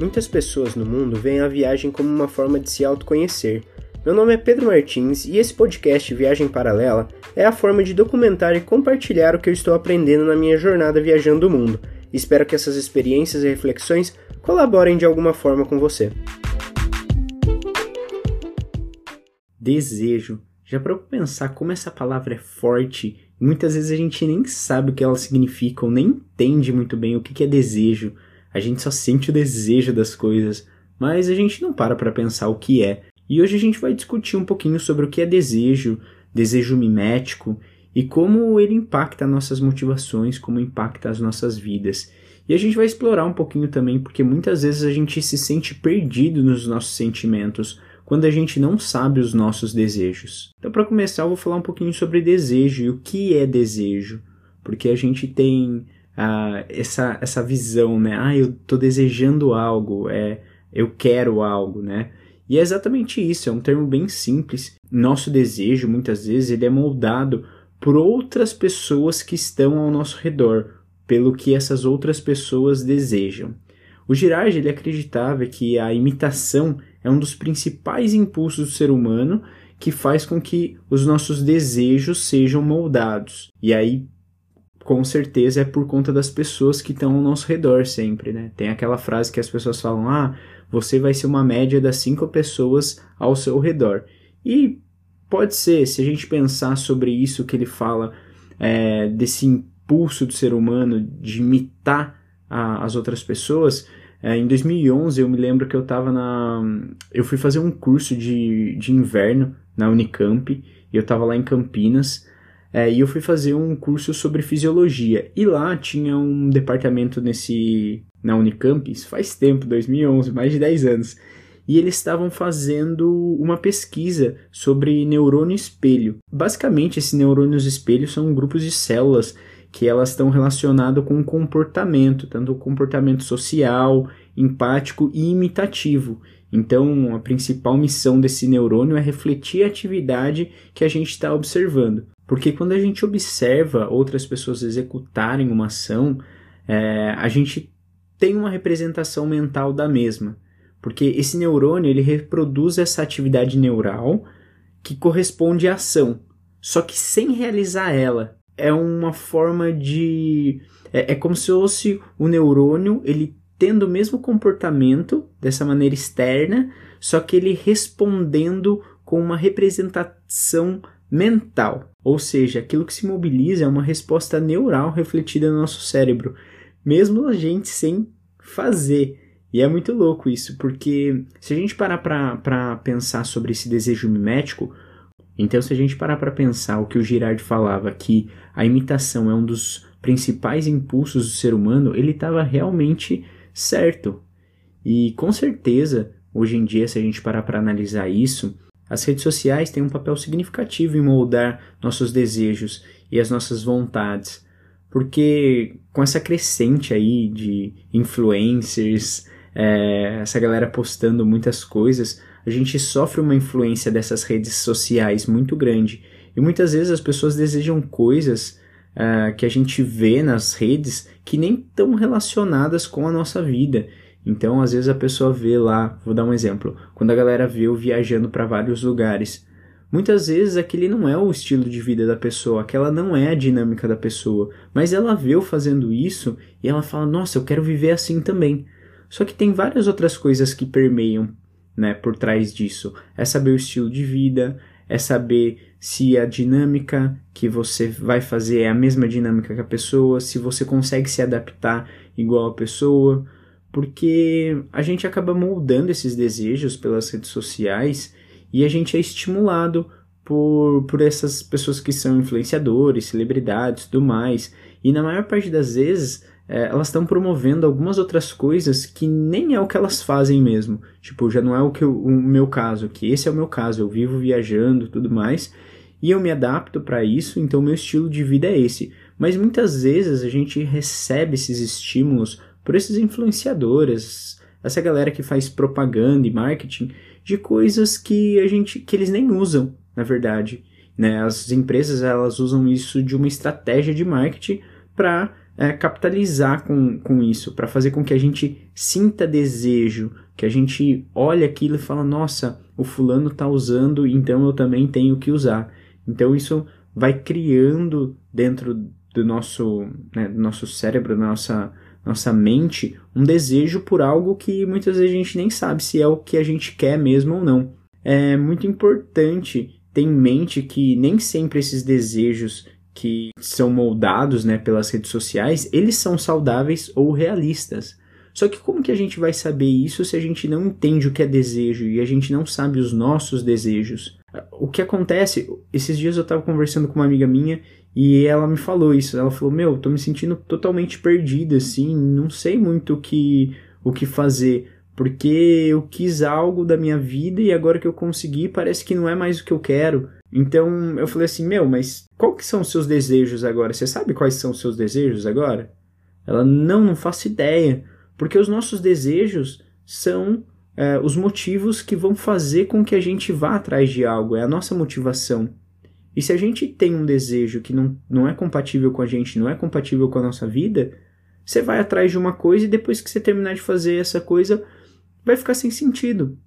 Muitas pessoas no mundo veem a viagem como uma forma de se autoconhecer. Meu nome é Pedro Martins e esse podcast Viagem Paralela é a forma de documentar e compartilhar o que eu estou aprendendo na minha jornada viajando o mundo. Espero que essas experiências e reflexões colaborem de alguma forma com você. Desejo. Já para pensar como essa palavra é forte muitas vezes a gente nem sabe o que ela significa ou nem entende muito bem o que é desejo. A gente só sente o desejo das coisas, mas a gente não para para pensar o que é. E hoje a gente vai discutir um pouquinho sobre o que é desejo, desejo mimético e como ele impacta nossas motivações, como impacta as nossas vidas. E a gente vai explorar um pouquinho também, porque muitas vezes a gente se sente perdido nos nossos sentimentos quando a gente não sabe os nossos desejos. Então, para começar, eu vou falar um pouquinho sobre desejo e o que é desejo, porque a gente tem ah, essa, essa visão, né? Ah, eu tô desejando algo, é, eu quero algo, né? E é exatamente isso, é um termo bem simples. Nosso desejo, muitas vezes, ele é moldado por outras pessoas que estão ao nosso redor, pelo que essas outras pessoas desejam. O Girard ele acreditava que a imitação é um dos principais impulsos do ser humano que faz com que os nossos desejos sejam moldados. E aí, com certeza é por conta das pessoas que estão ao nosso redor sempre, né? Tem aquela frase que as pessoas falam: "Ah, você vai ser uma média das cinco pessoas ao seu redor". E pode ser, se a gente pensar sobre isso que ele fala é, desse impulso do ser humano de imitar a, as outras pessoas, é, em 2011 eu me lembro que eu estava na, eu fui fazer um curso de, de inverno na Unicamp e eu estava lá em Campinas é, e eu fui fazer um curso sobre fisiologia. E lá tinha um departamento nesse na Unicamp, isso faz tempo, 2011, mais de 10 anos. E eles estavam fazendo uma pesquisa sobre neurônio espelho. Basicamente, esses neurônios espelhos são grupos de células que elas estão relacionadas com o comportamento, tanto o comportamento social, empático e imitativo. Então, a principal missão desse neurônio é refletir a atividade que a gente está observando. Porque quando a gente observa outras pessoas executarem uma ação, é, a gente tem uma representação mental da mesma. Porque esse neurônio ele reproduz essa atividade neural que corresponde à ação, só que sem realizar ela. É uma forma de. É, é como se fosse o neurônio ele tendo o mesmo comportamento dessa maneira externa, só que ele respondendo com uma representação mental. Ou seja, aquilo que se mobiliza é uma resposta neural refletida no nosso cérebro, mesmo a gente sem fazer. E é muito louco isso, porque se a gente parar para pensar sobre esse desejo mimético, então se a gente parar para pensar o que o Girard falava, que a imitação é um dos principais impulsos do ser humano, ele estava realmente certo. E com certeza, hoje em dia, se a gente parar para analisar isso, as redes sociais têm um papel significativo em moldar nossos desejos e as nossas vontades, porque com essa crescente aí de influencers, é, essa galera postando muitas coisas, a gente sofre uma influência dessas redes sociais muito grande. E muitas vezes as pessoas desejam coisas uh, que a gente vê nas redes que nem estão relacionadas com a nossa vida. Então, às vezes a pessoa vê lá, vou dar um exemplo, quando a galera vê eu viajando para vários lugares, muitas vezes aquele não é o estilo de vida da pessoa, aquela não é a dinâmica da pessoa, mas ela vê eu fazendo isso e ela fala: "Nossa, eu quero viver assim também". Só que tem várias outras coisas que permeiam, né, por trás disso. É saber o estilo de vida, é saber se a dinâmica que você vai fazer é a mesma dinâmica que a pessoa, se você consegue se adaptar igual a pessoa, porque a gente acaba moldando esses desejos pelas redes sociais e a gente é estimulado por, por essas pessoas que são influenciadores, celebridades, tudo mais. E na maior parte das vezes é, elas estão promovendo algumas outras coisas que nem é o que elas fazem mesmo. Tipo, já não é o, que eu, o meu caso, que esse é o meu caso, eu vivo viajando tudo mais, e eu me adapto para isso, então meu estilo de vida é esse. Mas muitas vezes a gente recebe esses estímulos por esses influenciadores, essa galera que faz propaganda e marketing de coisas que a gente que eles nem usam, na verdade. Né? As empresas elas usam isso de uma estratégia de marketing para é, capitalizar com, com isso, para fazer com que a gente sinta desejo, que a gente olhe aquilo e fala, nossa, o fulano está usando, então eu também tenho que usar. Então isso vai criando dentro do nosso, né, do nosso cérebro, da nossa, nossa mente, um desejo por algo que muitas vezes a gente nem sabe se é o que a gente quer mesmo ou não. É muito importante ter em mente que nem sempre esses desejos que são moldados né, pelas redes sociais, eles são saudáveis ou realistas. Só que como que a gente vai saber isso se a gente não entende o que é desejo e a gente não sabe os nossos desejos? O que acontece, esses dias eu estava conversando com uma amiga minha e ela me falou isso. Ela falou: "Meu, tô me sentindo totalmente perdida assim, não sei muito o que o que fazer, porque eu quis algo da minha vida e agora que eu consegui, parece que não é mais o que eu quero". Então eu falei assim: "Meu, mas qual que são os seus desejos agora? Você sabe quais são os seus desejos agora?" Ela: "Não, não faço ideia, porque os nossos desejos são é, os motivos que vão fazer com que a gente vá atrás de algo, é a nossa motivação. E se a gente tem um desejo que não, não é compatível com a gente, não é compatível com a nossa vida, você vai atrás de uma coisa e depois que você terminar de fazer essa coisa, vai ficar sem sentido.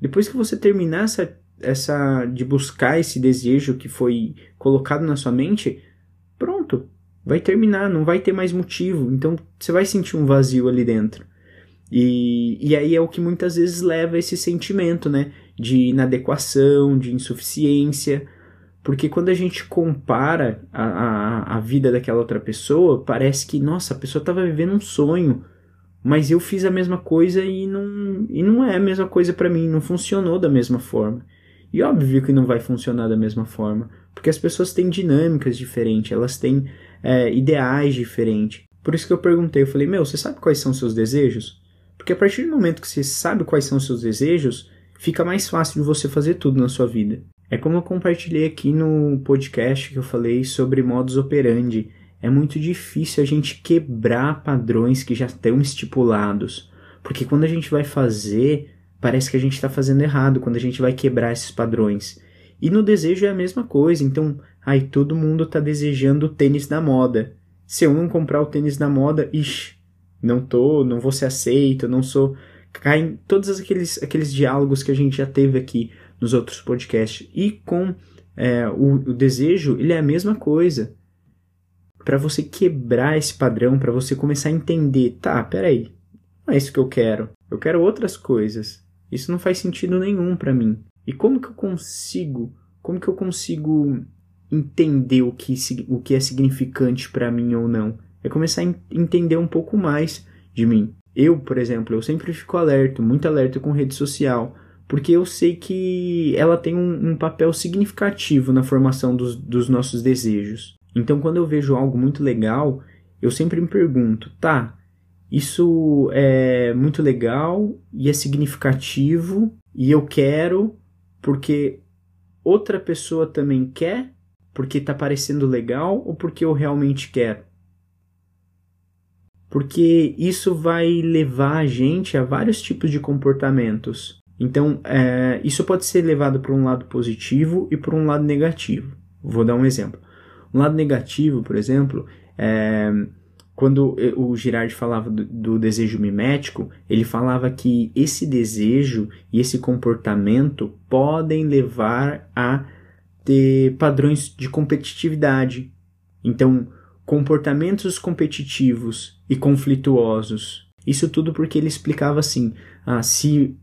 Depois que você terminar essa, essa de buscar esse desejo que foi colocado na sua mente, pronto, vai terminar, não vai ter mais motivo. Então você vai sentir um vazio ali dentro. E, e aí é o que muitas vezes leva esse sentimento, né? De inadequação, de insuficiência. Porque quando a gente compara a, a, a vida daquela outra pessoa, parece que, nossa, a pessoa estava vivendo um sonho, mas eu fiz a mesma coisa e não, e não é a mesma coisa para mim, não funcionou da mesma forma. E óbvio que não vai funcionar da mesma forma, porque as pessoas têm dinâmicas diferentes, elas têm é, ideais diferentes. Por isso que eu perguntei, eu falei, meu, você sabe quais são seus desejos? Porque a partir do momento que você sabe quais são seus desejos, fica mais fácil de você fazer tudo na sua vida. É como eu compartilhei aqui no podcast que eu falei sobre modus operandi. É muito difícil a gente quebrar padrões que já estão estipulados. Porque quando a gente vai fazer, parece que a gente está fazendo errado quando a gente vai quebrar esses padrões. E no desejo é a mesma coisa. Então, aí todo mundo está desejando o tênis da moda. Se eu não comprar o tênis da moda, ixi, não tô, não vou ser aceito, não sou. Caem todos aqueles, aqueles diálogos que a gente já teve aqui nos outros podcasts. E com é, o, o desejo, ele é a mesma coisa. Para você quebrar esse padrão, para você começar a entender, tá, peraí, não é isso que eu quero. Eu quero outras coisas. Isso não faz sentido nenhum para mim. E como que eu consigo, como que eu consigo entender o que, o que é significante para mim ou não? é começar a entender um pouco mais de mim. Eu, por exemplo, eu sempre fico alerta, muito alerta com rede social, porque eu sei que ela tem um, um papel significativo na formação dos, dos nossos desejos. Então, quando eu vejo algo muito legal, eu sempre me pergunto, tá, isso é muito legal e é significativo e eu quero porque outra pessoa também quer, porque está parecendo legal ou porque eu realmente quero? porque isso vai levar a gente a vários tipos de comportamentos. Então, é, isso pode ser levado para um lado positivo e para um lado negativo. Vou dar um exemplo. Um lado negativo, por exemplo, é, quando o Girard falava do, do, desejo mimético, ele falava que esse desejo e esse comportamento podem levar a ter padrões de competitividade. Então, comportamentos competitivos e conflituosos. Isso tudo porque ele explicava assim: ah, se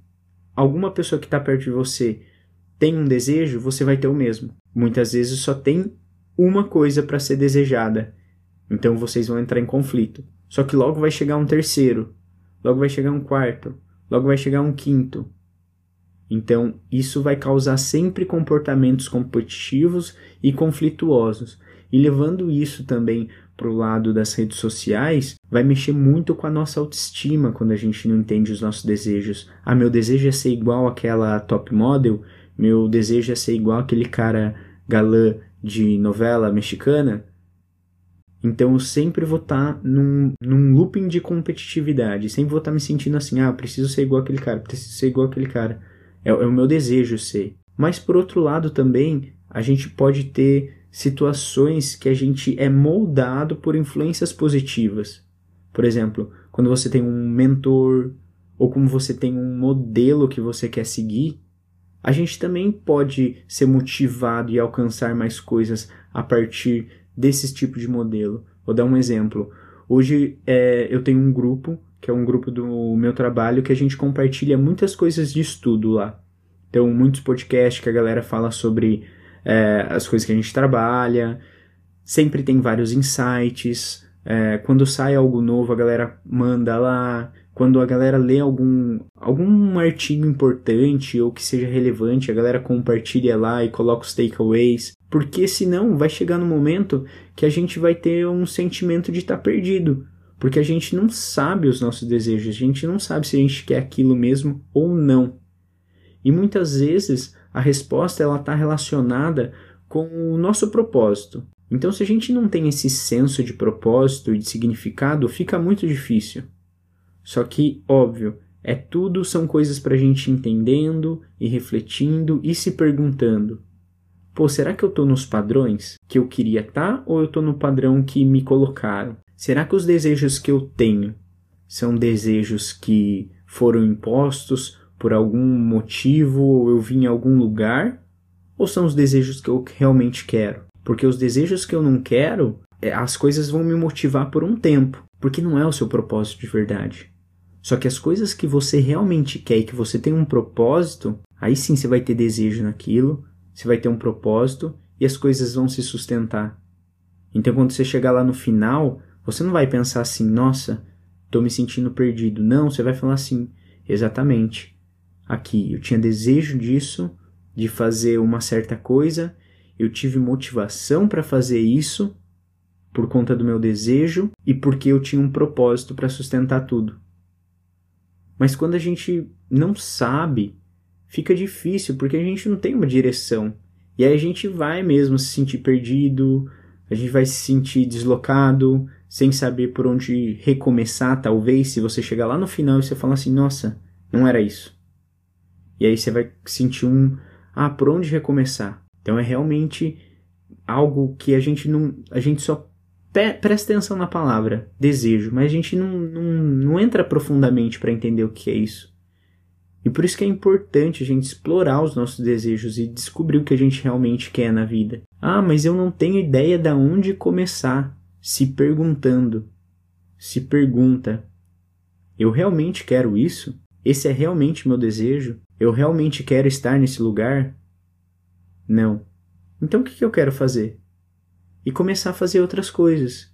alguma pessoa que está perto de você tem um desejo, você vai ter o mesmo. Muitas vezes só tem uma coisa para ser desejada. Então vocês vão entrar em conflito. Só que logo vai chegar um terceiro, logo vai chegar um quarto, logo vai chegar um quinto. Então, isso vai causar sempre comportamentos competitivos e conflituosos. E levando isso também para o lado das redes sociais, vai mexer muito com a nossa autoestima quando a gente não entende os nossos desejos. Ah, meu desejo é ser igual aquela top model, meu desejo é ser igual aquele cara galã de novela mexicana. Então eu sempre vou estar tá num, num looping de competitividade, sempre vou estar tá me sentindo assim, ah, preciso ser igual aquele cara, preciso ser igual aquele cara. É, é o meu desejo ser. Mas por outro lado também, a gente pode ter situações que a gente é moldado por influências positivas. Por exemplo, quando você tem um mentor ou como você tem um modelo que você quer seguir, a gente também pode ser motivado e alcançar mais coisas a partir desses tipos de modelo. Vou dar um exemplo. Hoje é, eu tenho um grupo, que é um grupo do meu trabalho, que a gente compartilha muitas coisas de estudo lá. Então, muitos podcasts que a galera fala sobre é, as coisas que a gente trabalha, sempre tem vários insights. É, quando sai algo novo, a galera manda lá. Quando a galera lê algum, algum artigo importante ou que seja relevante, a galera compartilha lá e coloca os takeaways. Porque senão vai chegar no momento que a gente vai ter um sentimento de estar tá perdido. Porque a gente não sabe os nossos desejos, a gente não sabe se a gente quer aquilo mesmo ou não. E muitas vezes a resposta ela está relacionada com o nosso propósito. Então, se a gente não tem esse senso de propósito e de significado, fica muito difícil. Só que, óbvio, é tudo são coisas para a gente entendendo e refletindo e se perguntando: pô, será que eu estou nos padrões que eu queria estar tá, ou eu estou no padrão que me colocaram? Será que os desejos que eu tenho são desejos que foram impostos por algum motivo ou eu vim em algum lugar? Ou são os desejos que eu realmente quero? Porque os desejos que eu não quero, é, as coisas vão me motivar por um tempo, porque não é o seu propósito de verdade. Só que as coisas que você realmente quer e que você tem um propósito, aí sim você vai ter desejo naquilo, você vai ter um propósito e as coisas vão se sustentar. Então quando você chegar lá no final, você não vai pensar assim, nossa, estou me sentindo perdido. Não, você vai falar assim, exatamente aqui. Eu tinha desejo disso, de fazer uma certa coisa, eu tive motivação para fazer isso por conta do meu desejo e porque eu tinha um propósito para sustentar tudo. Mas quando a gente não sabe, fica difícil porque a gente não tem uma direção. E aí a gente vai mesmo se sentir perdido, a gente vai se sentir deslocado, sem saber por onde recomeçar, talvez, se você chegar lá no final e você falar assim, nossa, não era isso. E aí você vai sentir um, ah, por onde recomeçar? Então é realmente algo que a gente não, a gente só presta atenção na palavra desejo, mas a gente não, não, não entra profundamente para entender o que é isso. E por isso que é importante a gente explorar os nossos desejos e descobrir o que a gente realmente quer na vida. Ah, mas eu não tenho ideia de onde começar. Se perguntando. Se pergunta: eu realmente quero isso? Esse é realmente meu desejo? Eu realmente quero estar nesse lugar? Não. Então o que eu quero fazer? E começar a fazer outras coisas.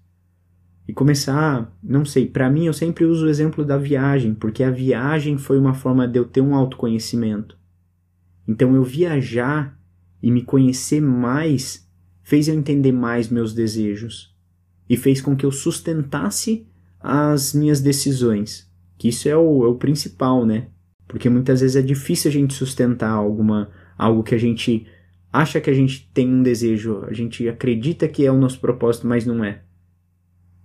E começar, não sei, para mim eu sempre uso o exemplo da viagem, porque a viagem foi uma forma de eu ter um autoconhecimento. Então eu viajar e me conhecer mais fez eu entender mais meus desejos e fez com que eu sustentasse as minhas decisões, que isso é o, é o principal, né? Porque muitas vezes é difícil a gente sustentar alguma algo que a gente acha que a gente tem um desejo, a gente acredita que é o nosso propósito, mas não é.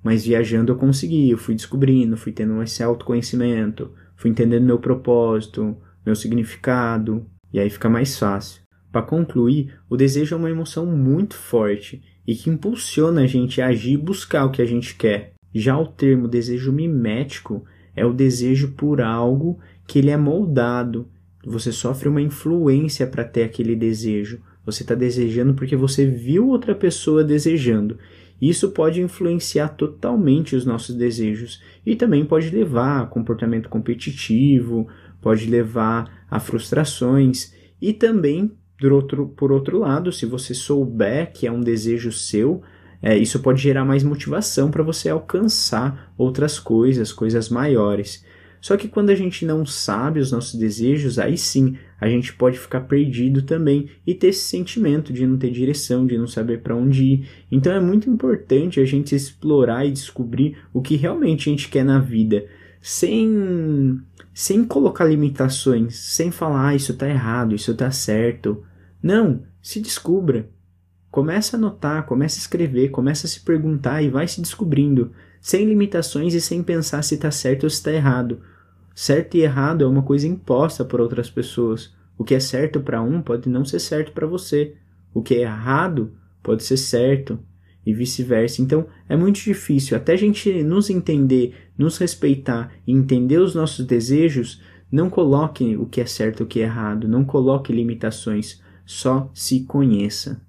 Mas viajando eu consegui, eu fui descobrindo, fui tendo esse autoconhecimento, fui entendendo meu propósito, meu significado, e aí fica mais fácil. Para concluir, o desejo é uma emoção muito forte e que impulsiona a gente a agir e buscar o que a gente quer. Já o termo desejo mimético é o desejo por algo que ele é moldado. Você sofre uma influência para ter aquele desejo. Você está desejando porque você viu outra pessoa desejando. Isso pode influenciar totalmente os nossos desejos e também pode levar a comportamento competitivo, pode levar a frustrações e também, por outro, por outro lado, se você souber que é um desejo seu, é, isso pode gerar mais motivação para você alcançar outras coisas, coisas maiores. Só que quando a gente não sabe os nossos desejos, aí sim a gente pode ficar perdido também e ter esse sentimento de não ter direção, de não saber para onde ir. Então é muito importante a gente explorar e descobrir o que realmente a gente quer na vida, sem sem colocar limitações, sem falar ah, isso está errado, isso está certo. Não, se descubra. Começa a anotar, começa a escrever, começa a se perguntar e vai se descobrindo, sem limitações e sem pensar se está certo ou se está errado. Certo e errado é uma coisa imposta por outras pessoas. O que é certo para um pode não ser certo para você. O que é errado pode ser certo e vice-versa. Então é muito difícil, até a gente nos entender, nos respeitar e entender os nossos desejos, não coloque o que é certo e o que é errado, não coloque limitações, só se conheça.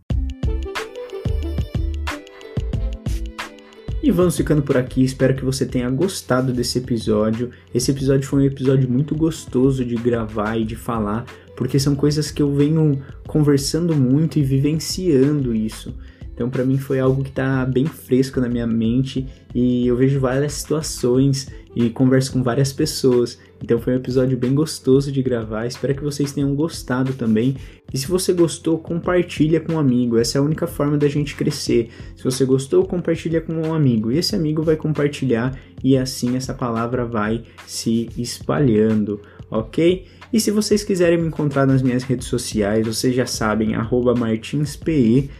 E vamos ficando por aqui, espero que você tenha gostado desse episódio. Esse episódio foi um episódio muito gostoso de gravar e de falar, porque são coisas que eu venho conversando muito e vivenciando isso. Então, para mim foi algo que está bem fresco na minha mente e eu vejo várias situações e converso com várias pessoas. Então, foi um episódio bem gostoso de gravar. Espero que vocês tenham gostado também. E se você gostou, compartilha com um amigo. Essa é a única forma da gente crescer. Se você gostou, compartilha com um amigo. E esse amigo vai compartilhar e assim essa palavra vai se espalhando, ok? E se vocês quiserem me encontrar nas minhas redes sociais, vocês já sabem, martinspe